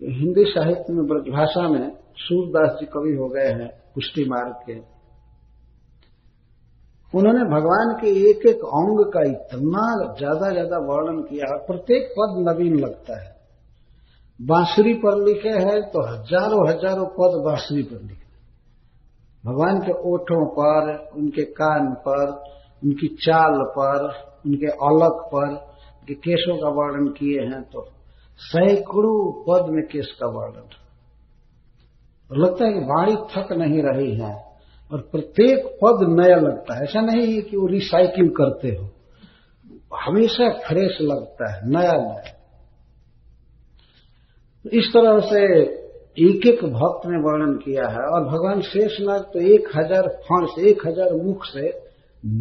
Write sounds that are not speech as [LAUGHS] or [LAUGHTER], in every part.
हिंदी साहित्य में, ब्रजभाषा में सूरदास जी कवि हो गए हैं पुष्टि मार्ग के। उन्होंने भगवान के एक एक अंग का इतना ज़्यादा ज़्यादा वर्णन किया और प्रत्येक पद नवीन लगता है। बांसुरी पर लिखे हैं तो हज़ारों हज़ारों पद बांसुरी पर लिखे। भगवान के ओठों पर, उनके कान पर, उनकी चाल पर, उनके अलग पर उनके केशों का वर्णन किए हैं तो सैकड़ों पद में केस का वर्णन और लगता है कि वाणी थक नहीं रही है और प्रत्येक पद नया लगता है। ऐसा नहीं है कि वो रिसाइकिल करते हो। हमेशा फ्रेश लगता है, नया नया। इस तरह से एक एक भक्त ने वर्णन किया है और भगवान शेषनाग तो एक हज़ार फण से, एक हज़ार मुख से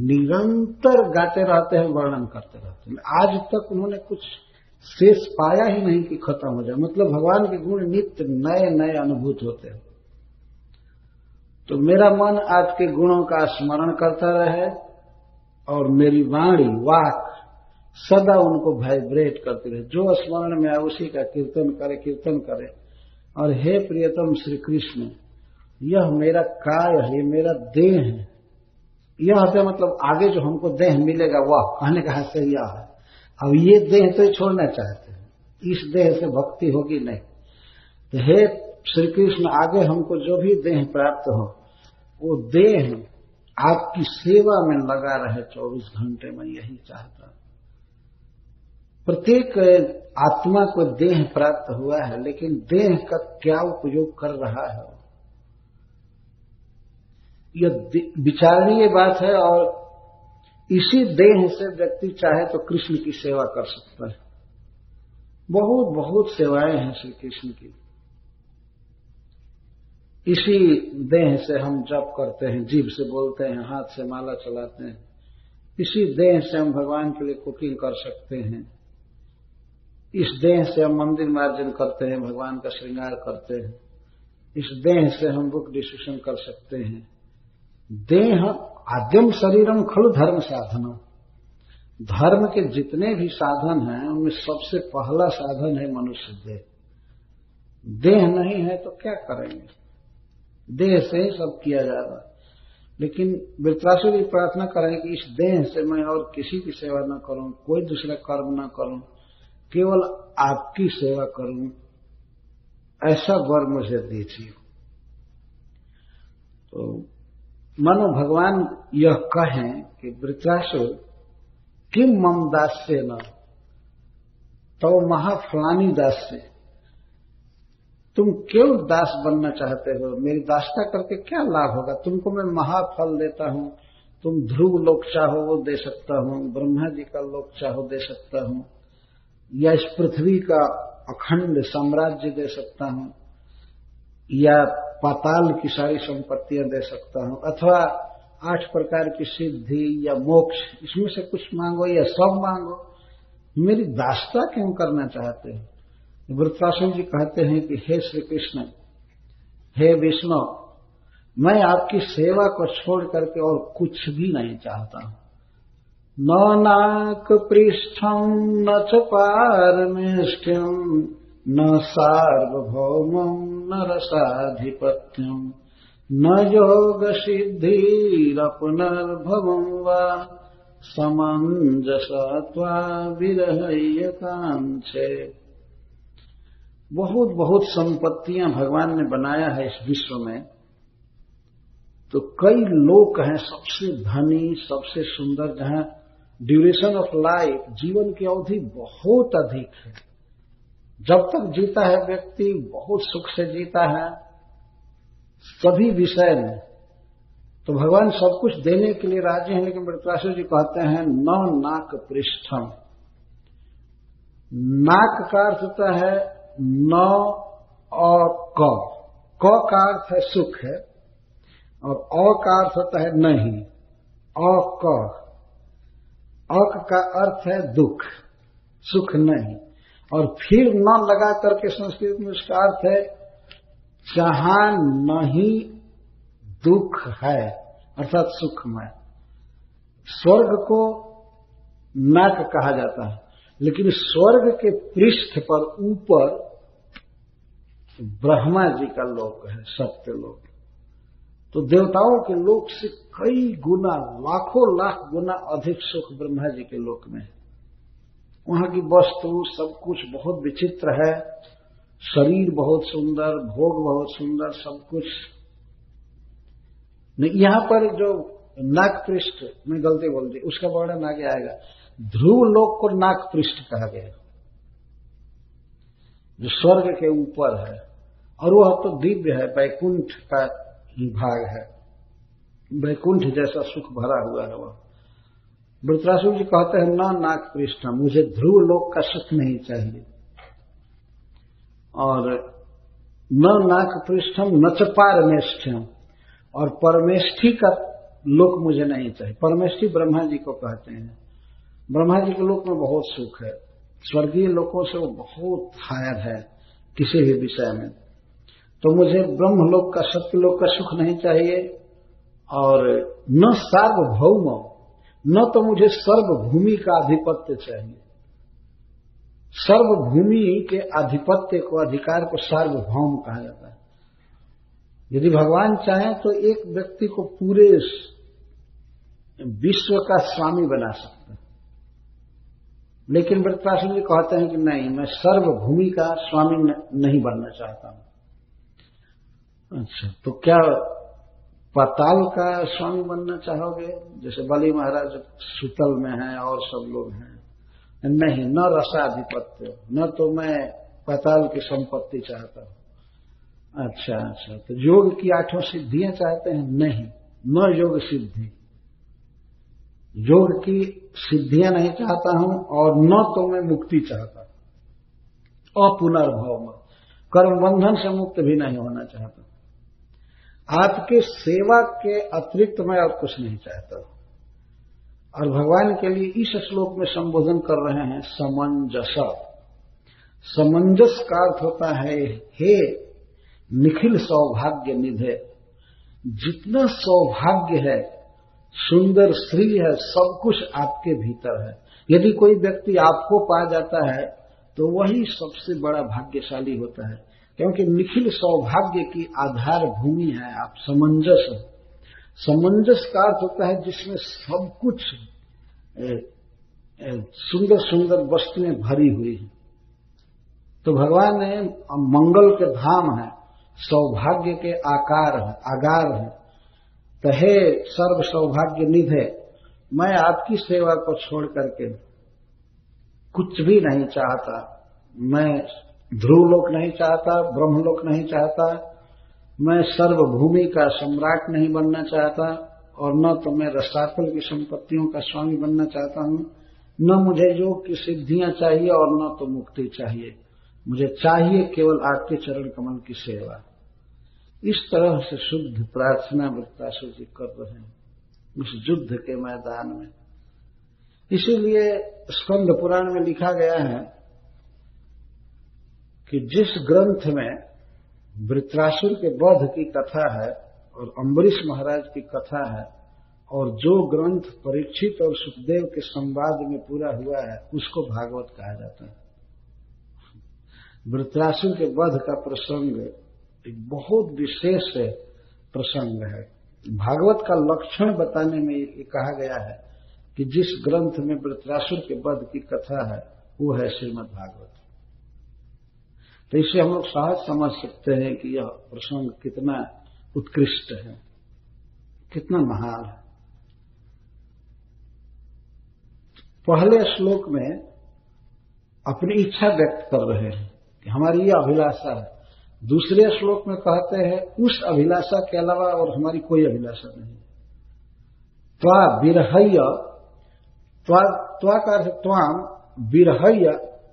निरंतर गाते रहते हैं, वर्णन करते रहते हैं। आज तक उन्होंने कुछ शेष पाया ही नहीं कि खत्म हो जाए। मतलब भगवान के गुण नित्य नए नए अनुभूत होते हैं। तो मेरा मन आपके गुणों का स्मरण करता रहे और मेरी वाणी, वाक सदा उनको वाइब्रेट करती रहे। जो स्मरण में आए, उसी का कीर्तन करे कीर्तन करे। और हे प्रियतम श्री कृष्ण यह मेरा काय है, ये मेरा देह है। यह है मतलब आगे जो हमको देह मिलेगा, वह। कहने का से यह है। अब ये देह तो छोड़ना चाहते हैं। इस देह से भक्ति होगी नहीं। तो हे श्री कृष्ण आगे हमको जो भी देह प्राप्त हो, वो देह आपकी सेवा में लगा रहे 24 घंटे में यही चाहता प्रत्येक आत्मा को देह प्राप्त हुआ है, लेकिन देह का क्या उपयोग कर रहा है? यह विचारणीय बात है और इसी देह से व्यक्ति चाहे तो कृष्ण की सेवा कर सकता है। बहुत बहुत सेवाएँ हैं श्री कृष्ण की। इसी देह से हम जप करते हैं जीव से बोलते हैं, हाथ से माला चलाते हैं। इसी देह से हम भगवान के लिए कुकिंग कर सकते हैं। इस देह से हम मंदिर मार्जन करते हैं, भगवान का श्रृंगार करते हैं। इस देह से हम बुक डिस्कशन कर सकते हैं। देह आद्यम शरीरम खलु धर्म साधनम धर्म के जितने भी साधन हैं, उनमें सबसे पहला साधन है मनुष्य देह। देह नहीं है तो क्या करेंगे? देह से ही सब किया जा रहा लेकिन वृत्रासु भी प्रार्थना करें कि इस देह से मैं और किसी की सेवा न करूँ, कोई दूसरा कर्म न करूँ, केवल आपकी सेवा करूँ। ऐसा वर मुझे दीजिए। तो मानो भगवान यह कहें कि वृत्रासु किम मम दास से न? तो महाफलानी दास से तुम क्यों दास बनना चाहते हो? मेरी दासता करके क्या लाभ होगा? तुमको मैं महाफल देता हूँ। तुम ध्रुव लोक चाहो, वो दे सकता हूँ। ब्रह्मा जी का लोक चाहो, दे सकता हूँ। या इस पृथ्वी का अखंड साम्राज्य दे सकता हूँ। या पाताल की सारी संपत्तियाँ दे सकता हूँ, अथवा आठ प्रकार की सिद्धि या मोक्ष, इसमें से कुछ मांगो या सब मांगो। मेरी दास्ता क्यों करना चाहते हैं? वृत्रासन जी कहते हैं कि हे श्री कृष्ण हे विष्णु, मैं आपकी सेवा को छोड़ करके और कुछ भी नहीं चाहता। हूँ न नाकपृष्ठम् न च पारमेष्ठ्यम् न सार्वभौमम् न रसाधिपत्यम् न योगसिद्धिरपुनर्भवम् वा समञ्जसा विरहयकांक्षे बहुत बहुत संपत्तियाँ भगवान ने बनाया है इस विश्व में। तो कई लोग हैं, सबसे धनी, सबसे सुंदर जहाँ ड्यूरेशन ऑफ़ लाइफ जीवन की अवधि बहुत अधिक है। जब तक जीता है व्यक्ति, बहुत सुख से जीता है सभी विषय में। तो भगवान सब कुछ देने के लिए राज़ी हैं, लेकिन वृत्रासु जी कहते हैं, न नाक पृष्ठम। नाक का अर्थ होता है, न और क। क का अर्थ है सुख है, और अ का अर्थ होता है नहीं। अ क अक का अर्थ है दुख, सुख नहीं। और फिर न लगा करके संस्कृत में उसका अर्थ है, जहाँ नहीं दुख है, अर्थात सुखमय। स्वर्ग को नाक कहा जाता है, लेकिन स्वर्ग के पृष्ठ पर ऊपर ब्रह्मा जी का लोक है, सत्य लोक। तो देवताओं के लोक से कई गुना, लाखों लाख गुना अधिक सुख ब्रह्मा जी के लोक में है। वहाँ की वस्तु सब कुछ बहुत विचित्र है। शरीर बहुत सुंदर, भोग बहुत सुंदर, सब कुछ। यहाँ पर जो नाक पृष्ठ में गलती बोल दी, उसका वर्णन आगे आएगा। ध्रुव लोक को नाक पृष्ठ कहा गया जो स्वर्ग के ऊपर है, और वह तो दिव्य है, वैकुंठ का भाग है। वैकुंठ जैसा सुख भरा हुआ है वह। वृत्रासुर जी कहते हैं, न नाक पृष्ठ मुझे ध्रुव लोक का सुख नहीं चाहिए। और न नाक पृष्ठम, न च पारमेष्ठ्यम। और परमेष्ठी का लोक मुझे नहीं चाहिए। परमेष्ठी ब्रह्मा जी को कहते हैं। ब्रह्मा जी के लोक में बहुत सुख है। स्वर्गीय लोकों से वो बहुत हायर है किसी भी विषय में। तो मुझे ब्रह्म लोक का, सत्यलोक का सुख नहीं चाहिए। और न सार्वभौम न तो मुझे सर्वभूमि का आधिपत्य चाहिए। सर्वभूमि के आधिपत्य को, अधिकार को सार्वभौम कहा जाता है। यदि भगवान चाहें तो एक व्यक्ति को पूरे विश्व का स्वामी बना सकते हैं। लेकिन वृत्तासुर जी कहते हैं कि नहीं, मैं सर्वभूमि का स्वामी नहीं बनना चाहता हूँ। अच्छा तो क्या पाताल का स्वामी बनना चाहोगे? जैसे बली महाराज सुतल में हैं और सब लोग हैं। नहीं, न रसाधिपत्य। न तो मैं पाताल की संपत्ति चाहता हूँ। अच्छा अच्छा। तो योग की आठों सिद्धियाँ चाहते हैं? नहीं, न योग सिद्धि। योग की सिद्धियाँ नहीं चाहता हूँ और न तो मैं मुक्ति चाहता हूँ। अपुनर्भव कर्म बंधन से मुक्त भी नहीं होना चाहता। आपके सेवा के अतिरिक्त मैं और कुछ नहीं चाहता हूँ। और भगवान के लिए इस श्लोक में संबोधन कर रहे हैं, समंजस। समंजस का अर्थ होता है, हे निखिल सौभाग्य निधे। जितना सौभाग्य है, सुंदर स्त्री है, सब कुछ आपके भीतर है। यदि कोई व्यक्ति आपको पा जाता है तो वही सबसे बड़ा भाग्यशाली होता है। क्योंकि निखिल सौभाग्य की आधार भूमि है, आप समंजस समंजस का अर्थ होता है जिसमें सब कुछ सुंदर सुंदर वस्तुएँ भरी हुई हैं। तो भगवान ने मंगल के धाम है, सौभाग्य के आकार है, आगार है। तो हे सर्व सौभाग्य निधे, मैं आपकी सेवा को छोड़ करके कुछ भी नहीं चाहता। मैं ध्रुवलोक नहीं चाहता ब्रह्म लोक नहीं चाहता, मैं सर्वभूमि का सम्राट नहीं बनना चाहता, और न तो मैं रसातल की संपत्तियों का स्वामी बनना चाहता हूँ, न मुझे योग की सिद्धियाँ चाहिए और न तो मुक्ति चाहिए। मुझे चाहिए केवल आपके चरण कमल की सेवा। इस तरह से शुद्ध प्रार्थना वृत्तासु जी कर रहे हैं उस युद्ध के मैदान में। इसीलिए स्कंद पुराण में लिखा गया है कि जिस ग्रंथ में वृत्रासुर के वध की कथा है और अम्बरीश महाराज की कथा है और जो ग्रंथ परीक्षित और सुखदेव के संवाद में पूरा हुआ है, उसको भागवत कहा जाता है। वृत्रासुर के वध का प्रसंग एक बहुत विशेष प्रसंग है। भागवत का लक्षण बताने में ये कहा गया है कि जिस ग्रंथ में वृत्रासुर के वध की कथा है, वो है श्रीमद भागवत तो इसे हम लोग सहज समझ सकते हैं कि यह प्रसंग कितना उत्कृष्ट है, कितना महान है। पहले श्लोक में अपनी इच्छा व्यक्त कर रहे हैं कि हमारी यह अभिलाषा है। दूसरे श्लोक में कहते हैं, उस अभिलाषा के अलावा और हमारी कोई अभिलाषा नहीं। त्वा विरहय त्वा त्वा का त्वाम विरहय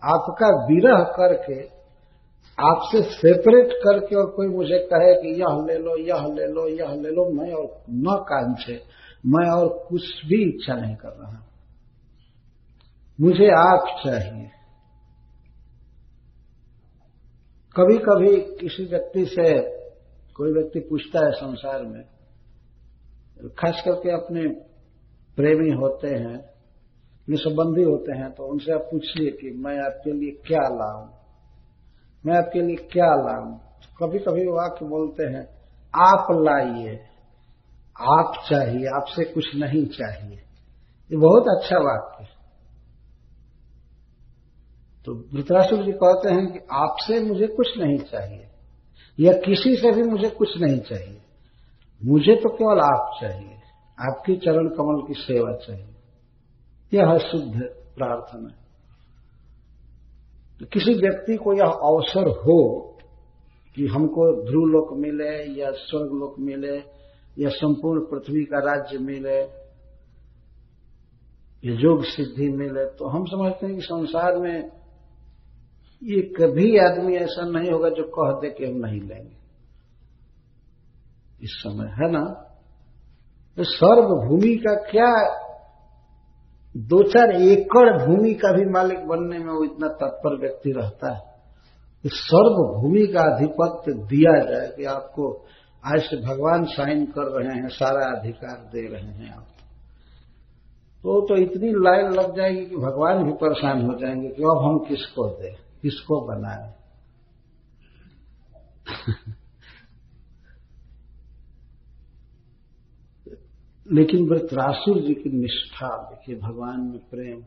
आपका विरह करके आपसे सेपरेट करके और कोई मुझे कहे कि यह ले लो, यह ले लो, यह ले लो, मैं और न कांक्षे मैं और कुछ भी इच्छा नहीं कर रहा मुझे आप चाहिए। कभी कभी किसी व्यक्ति से कोई व्यक्ति पूछता है संसार में, खास करके अपने प्रेमी होते हैं संबंधी होते हैं तो उनसे आप पूछिए कि मैं आपके लिए क्या लाऊं। मैं आपके लिए क्या लाऊं? कभी कभी वाक्य बोलते हैं, आप लाइए, आप चाहिए, आपसे कुछ नहीं चाहिए। ये बहुत अच्छा वाक्य है। तो वृतरासुर जी कहते हैं कि आपसे मुझे कुछ नहीं चाहिए, या किसी से भी मुझे कुछ नहीं चाहिए। मुझे तो केवल आप चाहिए, आपकी चरण कमल की सेवा चाहिए। यह है शुद्ध प्रार्थना। तो किसी व्यक्ति को यह अवसर हो कि हमको ध्रुव लोक मिले या स्वर्ग लोक मिले या संपूर्ण पृथ्वी का राज्य मिले, या योग सिद्धि मिले तो हम समझते हैं कि संसार में ये कभी आदमी ऐसा नहीं होगा जो कह दे कि हम नहीं लेंगे। इस समय, है ना? तो सर्वभूमि का क्या दो चार एकड़ भूमि का भी मालिक बनने में वो इतना तत्पर व्यक्ति रहता है। कि सर्वभूमि का अधिपत्य दिया जाए कि आपको आज से भगवान साइन कर रहे हैं, सारा अधिकार दे रहे हैं आप। तो तो इतनी लाइन लग जाएगी कि भगवान भी परेशान हो जाएँगे कि अब हम किसको दें, किसको बनाए? [LAUGHS] लेकिन वृत्रासुर जी की निष्ठा, देखिए, भगवान में प्रेम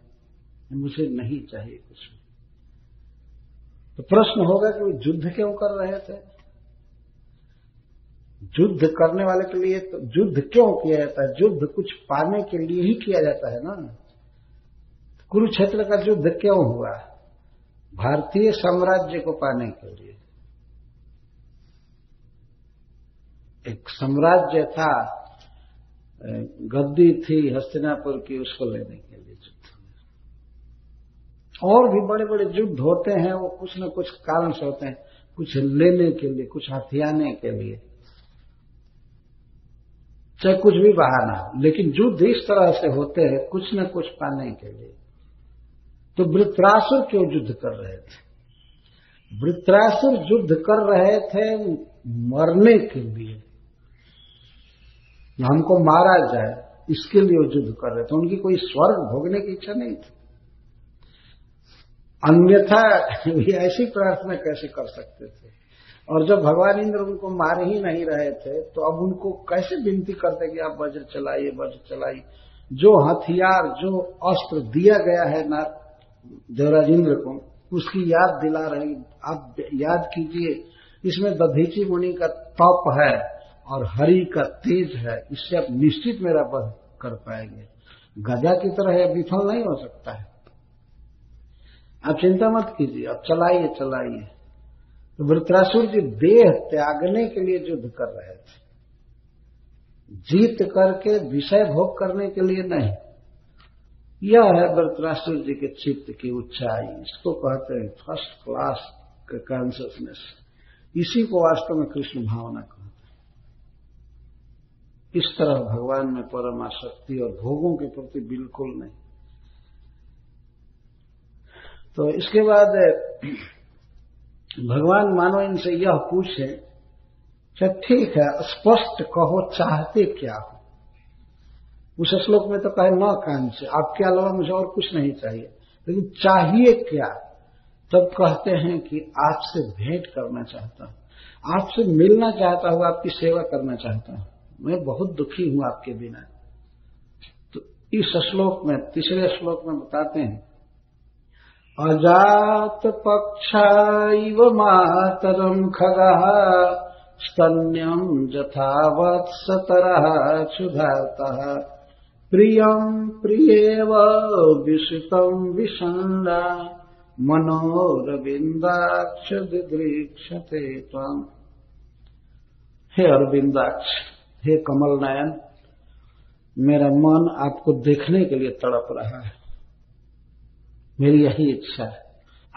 मुझे नहीं चाहिए कुछ तो प्रश्न होगा कि वे युद्ध क्यों कर रहे थे? युद्ध करने वाले के लिए तो युद्ध क्यों किया जाता है? युद्ध कुछ पाने के लिए ही किया जाता है ना? कुरुक्षेत्र का युद्ध क्यों हुआ? भारतीय साम्राज्य को पाने के लिए। एक साम्राज्य था गद्दी थी हस्तिनापुर की, उसको लेने के लिए युद्ध और भी बड़े बड़े युद्ध होते हैं, वो कुछ न कुछ कारण से होते हैं। कुछ लेने के लिए, कुछ हथियाने के लिए। चाहे कुछ भी बहाना हो, लेकिन युद्ध इस तरह से होते हैं, कुछ न कुछ पाने के लिए। तो वृत्रासुर क्यों युद्ध कर रहे थे? वृत्रासुर युद्ध कर रहे थे मरने के लिए। हमको मारा जाए, इसके लिए युद्ध कर रहे थे। उनकी कोई स्वर्ग भोगने की इच्छा नहीं थी। अन्यथा [LAUGHS] ये ऐसी प्रार्थना कैसे कर सकते थे? और जब भगवान इंद्र उनको मार ही नहीं रहे थे तो अब उनको कैसे विनती करते कि आप वज्र चलाइए वज्र चलाइए? जो हथियार, जो अस्त्र दिया गया है ना, देवराज इंद्र को, उसकी याद दिला रहे। आप याद कीजिए, इसमें दधीची मुनि का तप है। और हरि का तेज है, इससे आप निश्चित मेरा वध कर पाएँगे। गजा की तरह यह विफल नहीं हो सकता है। आप चिंता मत कीजिए, आप चलाइए चलाइए। तो वृत्रासुर जी देह त्यागने के लिए युद्ध कर रहे थे। जीत करके विषय भोग करने के लिए नहीं। यह है वृत्रासुर जी के चित्त की ऊंचाई। इसको कहते हैं फ़र्स्ट क्लास कॉन्सियसनेस इसी को वास्तव में कृष्ण भावना कहते इस तरह भगवान में परम आसक्ति और भोगों के प्रति बिल्कुल नहीं। तो इसके बाद, भगवान मानो इनसे यह पूछे क्या ठीक है, स्पष्ट कहो, चाहते क्या हो? उस श्लोक में तो कहे, न कान से आपके अलावा मुझे और कुछ नहीं चाहिए। लेकिन चाहिए क्या? तब कहते हैं कि आपसे भेंट करना चाहता हूँ। आपसे मिलना चाहता हूँ, आपकी सेवा करना चाहता हूँ। मैं बहुत दुखी हूँ आपके बिना। तो इस श्लोक में, तीसरे श्लोक में बताते हैं, अजात इव मातरम खगा स्तन्यम जथावत्सतर क्षुधाता प्रियम प्रियव विषितम विषण्डा मनोरविंदाक्ष दिदृक्षते हे अरविंदाक्ष हे कमल नयन मेरा मन आपको देखने के लिए तड़प रहा है। मेरी यही इच्छा है।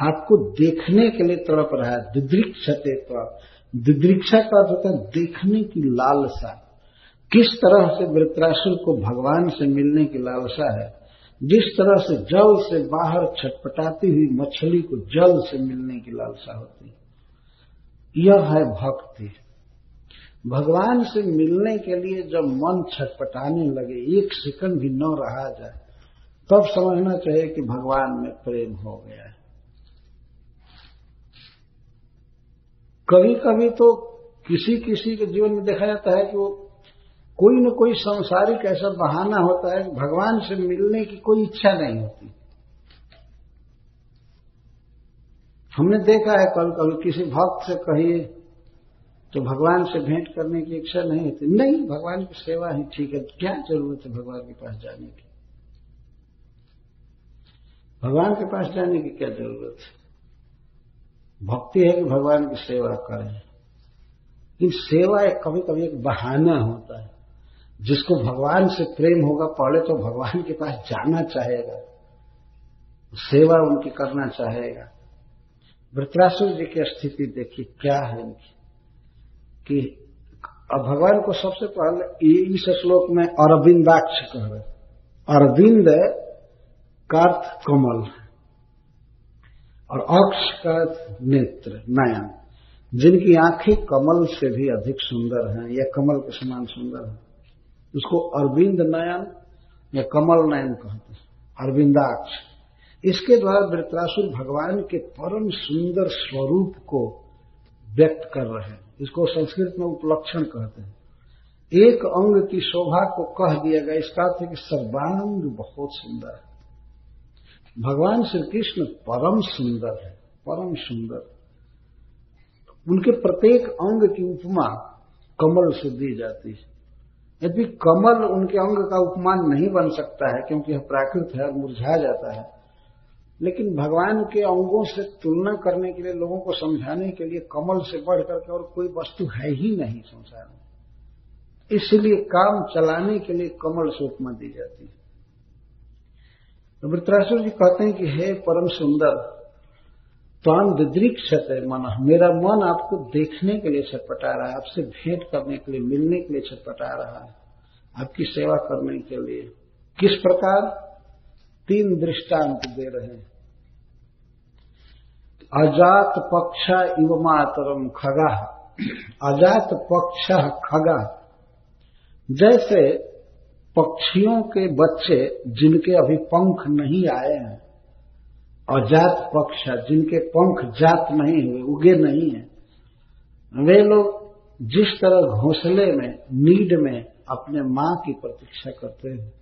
आपको देखने के लिए तड़प रहा है। दिदृक्षते तो दिदृक्षा का होता है देखने की लालसा। किस तरह से वृत्रासुर को भगवान से मिलने की लालसा है? जिस तरह से जल से बाहर छटपटाती हुई मछली को जल से मिलने की लालसा होती। यह है भक्ति। भगवान से मिलने के लिए जब मन छटपटाने लगे, एक सेकंड भी न रहा जाए, तब समझना चाहिए कि भगवान में प्रेम हो गया है। कभी कभी तो किसी किसी के जीवन में देखा जाता है कि वो कोई न कोई संसारिक ऐसा बहाना होता है भगवान से मिलने की कोई इच्छा नहीं होती। हमने देखा है कल कभी किसी भक्त से कहिए तो भगवान से भेंट करने की इच्छा नहीं होती। नहीं, भगवान की सेवा ही ठीक है। क्या ज़रूरत है भगवान के पास जाने की? भगवान के पास जाने की क्या ज़रूरत है? भक्ति है कि भगवान की सेवा करें। लेकिन सेवा एक कभी कभी एक बहाना होता है। जिसको भगवान से प्रेम होगा, पहले तो भगवान के पास जाना चाहेगा। सेवा उनकी करना चाहेगा। वृत्रासुर जी की स्थिति देखिए, क्या है इनकी कि अब भगवान को सबसे पहले इस श्लोक में अरविंदाक्ष कह रहे अरविंद का कमल और अक्ष का नेत्र, नयन। जिनकी आँखें कमल से भी अधिक सुंदर हैं, या कमल के समान सुंदर हैं। उसको अरविंद नयन या कमल नयन कहते हैं। अरविंदाक्ष। इसके द्वारा वृत्रासुर भगवान के परम सुंदर स्वरूप को व्यक्त कर रहे हैं। इसको संस्कृत में उपलक्षण कहते हैं। एक अंग की शोभा को कह दिया गया। इसका अर्थ है कि सर्वांग बहुत सुंदर है। भगवान श्री कृष्ण परम सुंदर है, परम सुंदर। उनके प्रत्येक अंग की उपमा कमल से दी जाती है। यदि कमल उनके अंग का उपमान नहीं बन सकता है, क्योंकि यह प्राकृत है और मुरझा जाता है लेकिन भगवान के अंगों से तुलना करने के लिए, लोगों को समझाने के लिए, कमल से बढ़ करके और कोई वस्तु है ही नहीं संसार में। इसलिए काम चलाने के लिए कमल से उपमा दी जाती है। तो जी कहते हैं कि, हे परम सुंदर त्वान दिदृक्षत है मन। मेरा मन आपको देखने के लिए छटपटा रहा है, आपसे भेंट करने के लिए, मिलने के लिए छटपटा रहा है, आपकी सेवा करने के लिए। किस प्रकार? तीन दृष्टांत दे रहे हैं। अजात पक्ष इव मातरम खगा। अजात पक्ष खगा। जैसे पक्षियों के बच्चे जिनके अभी पंख नहीं आए हैं, अजात पक्ष जिनके पंख जात नहीं हुए, उगे नहीं है, वे लोग जिस तरह घोंसले में नीड में अपने माँ की प्रतीक्षा करते हैं,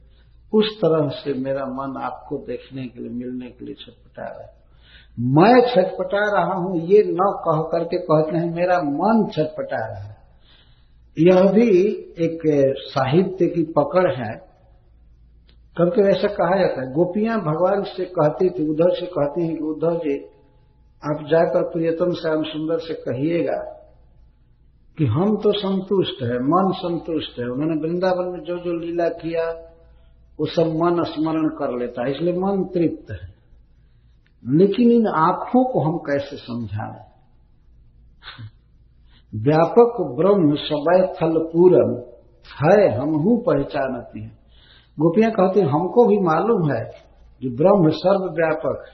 उस तरह से मेरा मन आपको देखने के लिए, मिलने के लिए छटपटा रहा है। मैं छटपटा रहा हूँ, ये न कह करके कहते हैं, मेरा मन छटपटा रहा है। यह भी एक साहित्य की पकड़ है। कभी कभी ऐसा कहा जाता है, गोपियाँ भगवान से कहती थी, उद्धव से कहती हैं कि उद्धव जी, आप जाकर प्रियतम श्याम सुंदर से कहिएगा कि हम तो संतुष्ट है, मन संतुष्ट है। उन्होंने वृंदावन में जो जो लीला किया, वो सब मन स्मरण कर लेता है, इसलिए मन तृप्त है। लेकिन इन आँखों को हम कैसे समझाएँ? व्यापक ब्रह्म सबय थल पूरन है, हम हूँ पहचानती है। गोपियाँ कहती हमको भी मालूम है कि ब्रह्म सर्वव्यापक,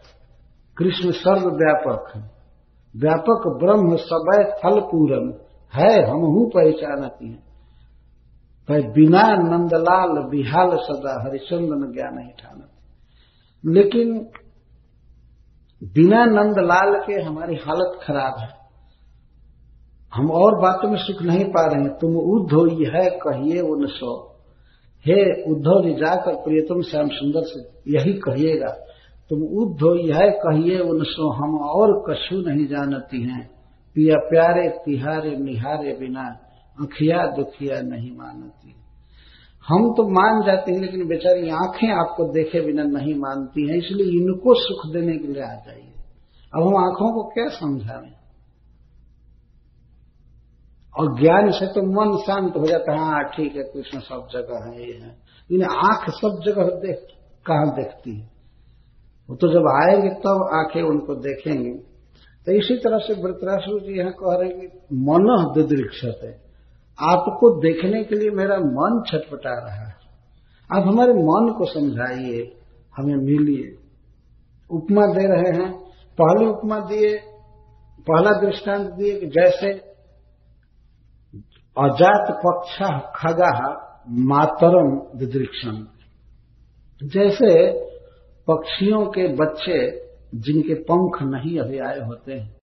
कृष्ण सर्वव्यापक, व्यापक ब्रह्म सबय थल पूरन है, हम हूँ पहचानती है। पर बिना नंदलाल बिहाल सदा हरिचंदन ज्ञान ही लेकिन बिना नंदलाल के हमारी हालत खराब है। हम और बातों में सुख नहीं पा रहे हैं। तुम उद्धव है कहिए उन सो। हे उद्धव जी जाकर प्रियतम श्याम सुंदर से यही कहिएगा। तुम उद्धव है कहिए उन सो। हम और कछु नहीं जानती हैं। पिया प्यारे तिहारे निहारे बिना, अखिया दुखिया नहीं मानती। हम तो मान जाते हैं, लेकिन बेचारी आँखें आपको देखे बिना नहीं मानती हैं, इसलिए इनको सुख देने के लिए आ जाइए। अब हम आँखों को क्या समझाएँ? और ज्ञान से तो मन शांत हो जाता है हाँ ठीक है कृष्ण सब जगह है, ये है। लेकिन आँख सब जगह देख, कहाँ देखती है? वो तो जब आएँगे, तब तो आँखें उनको देखेंगे। तो इसी तरह से वृतराशु जी यहाँ कह रहे हैं कि मन दिदृक्षत। है आपको देखने के लिए मेरा मन छटपटा रहा है। आप हमारे मन को समझाइए, हमें मिलिए। उपमा दे रहे हैं, पहले उपमा दिए, पहला दृष्टांत दिए कि जैसे अजात पक्ष खगा मातरम दिदृक्षण जैसे पक्षियों के बच्चे जिनके पंख नहीं अभी आए होते हैं।